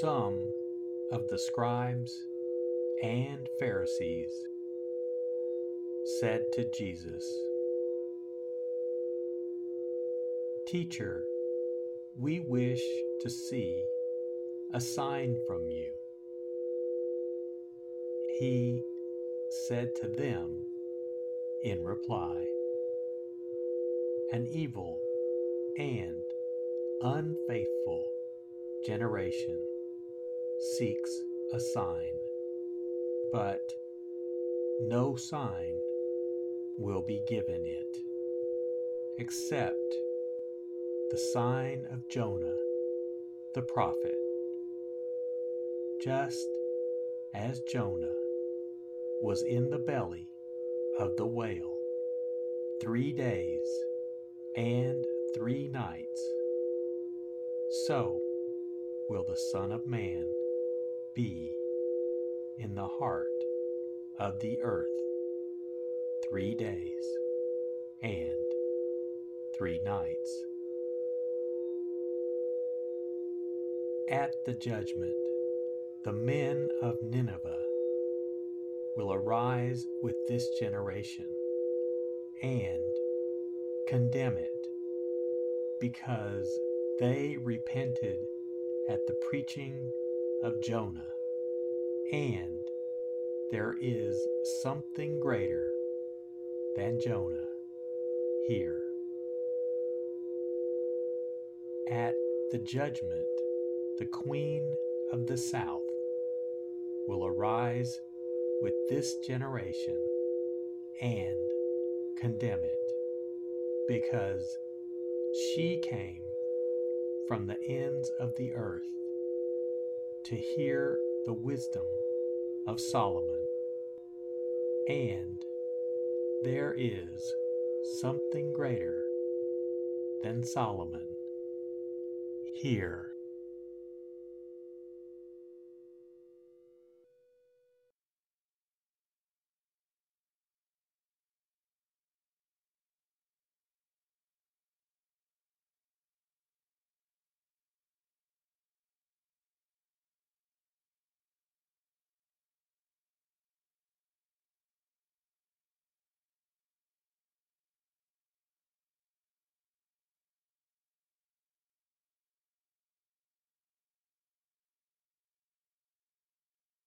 Some of the scribes and Pharisees said to Jesus, Teacher, we wish to see a sign from you. He said to them in reply, An evil and unfaithful generation seeks a sign, but no sign will be given it except the sign of Jonah the prophet. Just as Jonah was in the belly of the whale three days and three nights, so will the Son of Man be in the heart of the earth three days and three nights. At the judgment, the men of Nineveh will arise with this generation and condemn it because they repented at the preaching of Jonah, and there is something greater than Jonah here. At the judgment, the queen of the south will arise with this generation and condemn it because she came from the ends of the earth to hear the wisdom of Solomon. And there is something greater than Solomon here.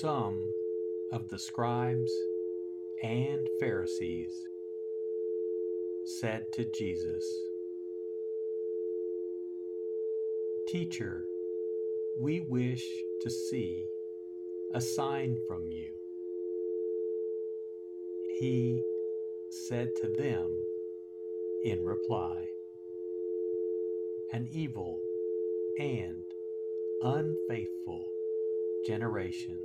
Some of the scribes and Pharisees said to Jesus, Teacher, we wish to see a sign from you. He said to them in reply, An evil and unfaithful generation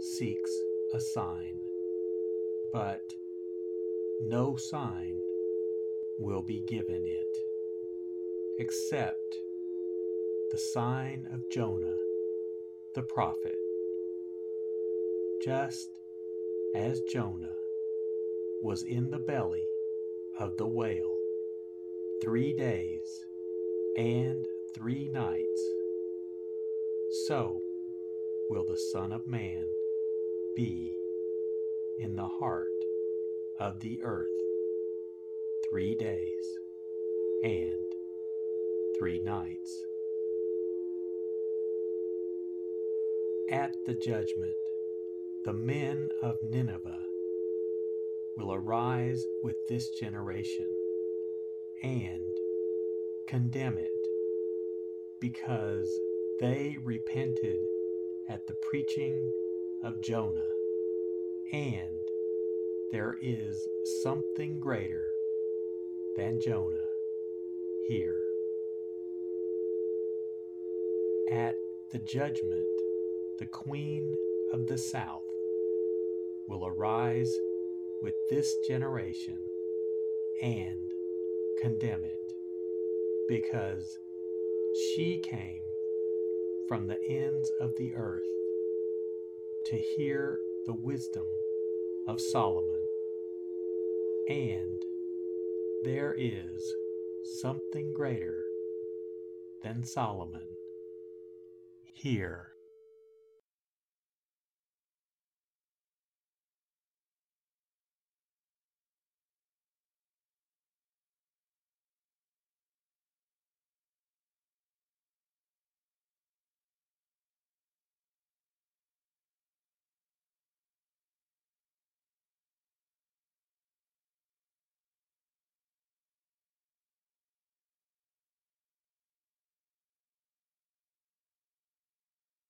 seeks a sign, but no sign will be given it except the sign of Jonah the prophet. Just as Jonah was in the belly of the whale three days and three nights, so will the Son of Man be in the heart of the earth three days and three nights. At the judgment, the men of Nineveh will arise with this generation and condemn it because they repented at the preaching of Jonah, and there is something greater than Jonah here. At the judgment, the Queen of the South will arise with this generation and condemn it because she came from the ends of the earth to hear the wisdom of Solomon. And there is something greater than Solomon here.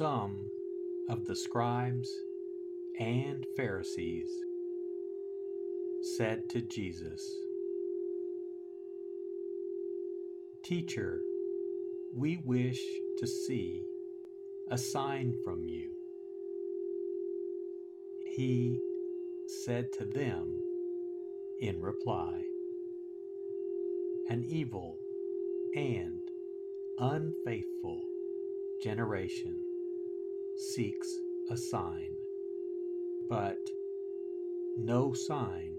Some of the scribes and Pharisees said to Jesus, Teacher, we wish to see a sign from you. He said to them in reply, An evil and unfaithful generation seeks a sign, but no sign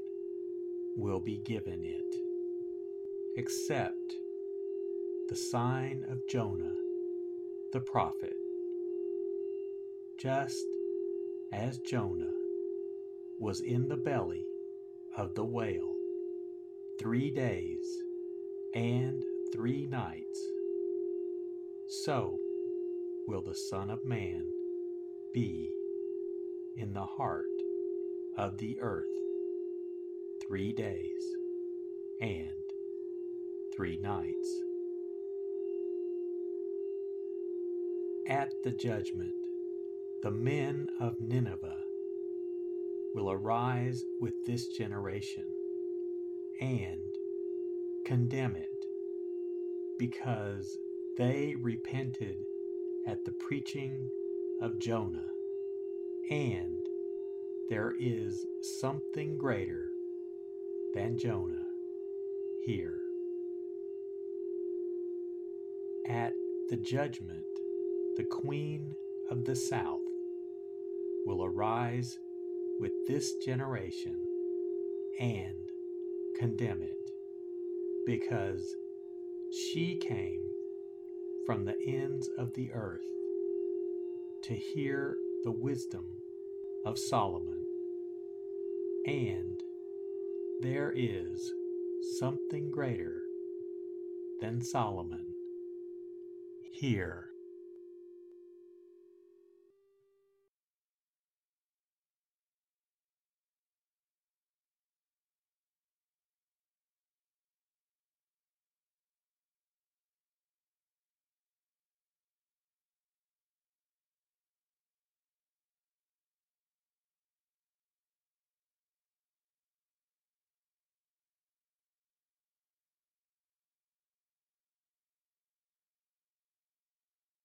will be given it except the sign of Jonah the prophet. Just as Jonah was in the belly of the whale three days and three nights, so will the Son of Man be in the heart of the earth three days and three nights. At the judgment, the men of Nineveh will arise with this generation and condemn it because they repented at the preaching of Jonah, and there is something greater than Jonah here. At the judgment, the queen of the south will arise with this generation and condemn it, because she came from the ends of the earth to hear the wisdom of Solomon. And there is something greater than Solomon here.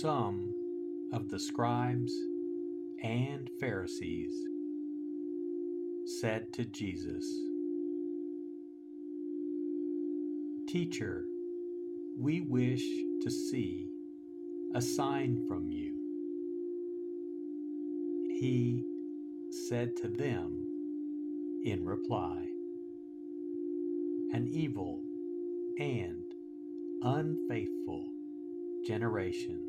Some of the scribes and Pharisees said to Jesus, Teacher, we wish to see a sign from you. He said to them in reply, An evil and unfaithful generation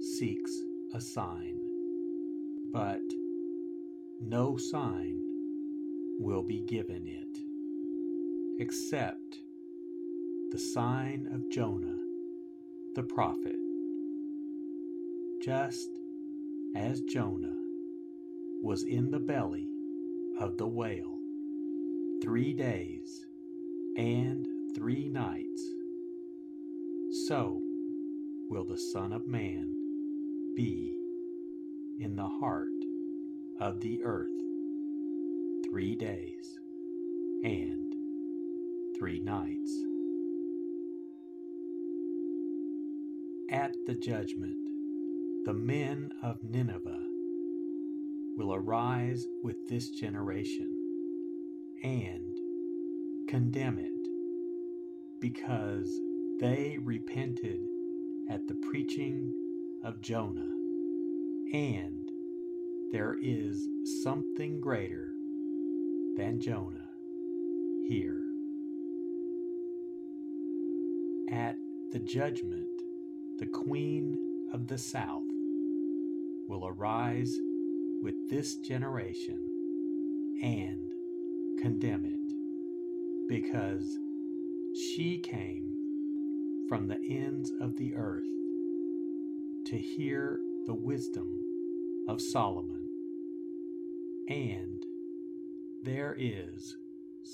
seeks a sign, but no sign will be given it except the sign of Jonah the prophet. Just as Jonah was in the belly of the whale three days and three nights, so will the Son of Man be in the heart of the earth three days and three nights. At the judgment, the men of Nineveh will arise with this generation and condemn it because they repented at the preaching of Jonah, and there is something greater than Jonah here. At the judgment, the queen of the south will arise with this generation and condemn it, because she came from the ends of the earth to hear the wisdom of Solomon. And there is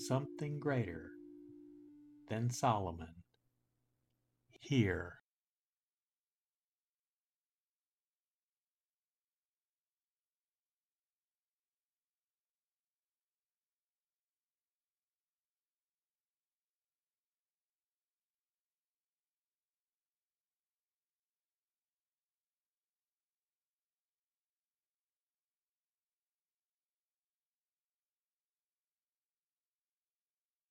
something greater than Solomon here.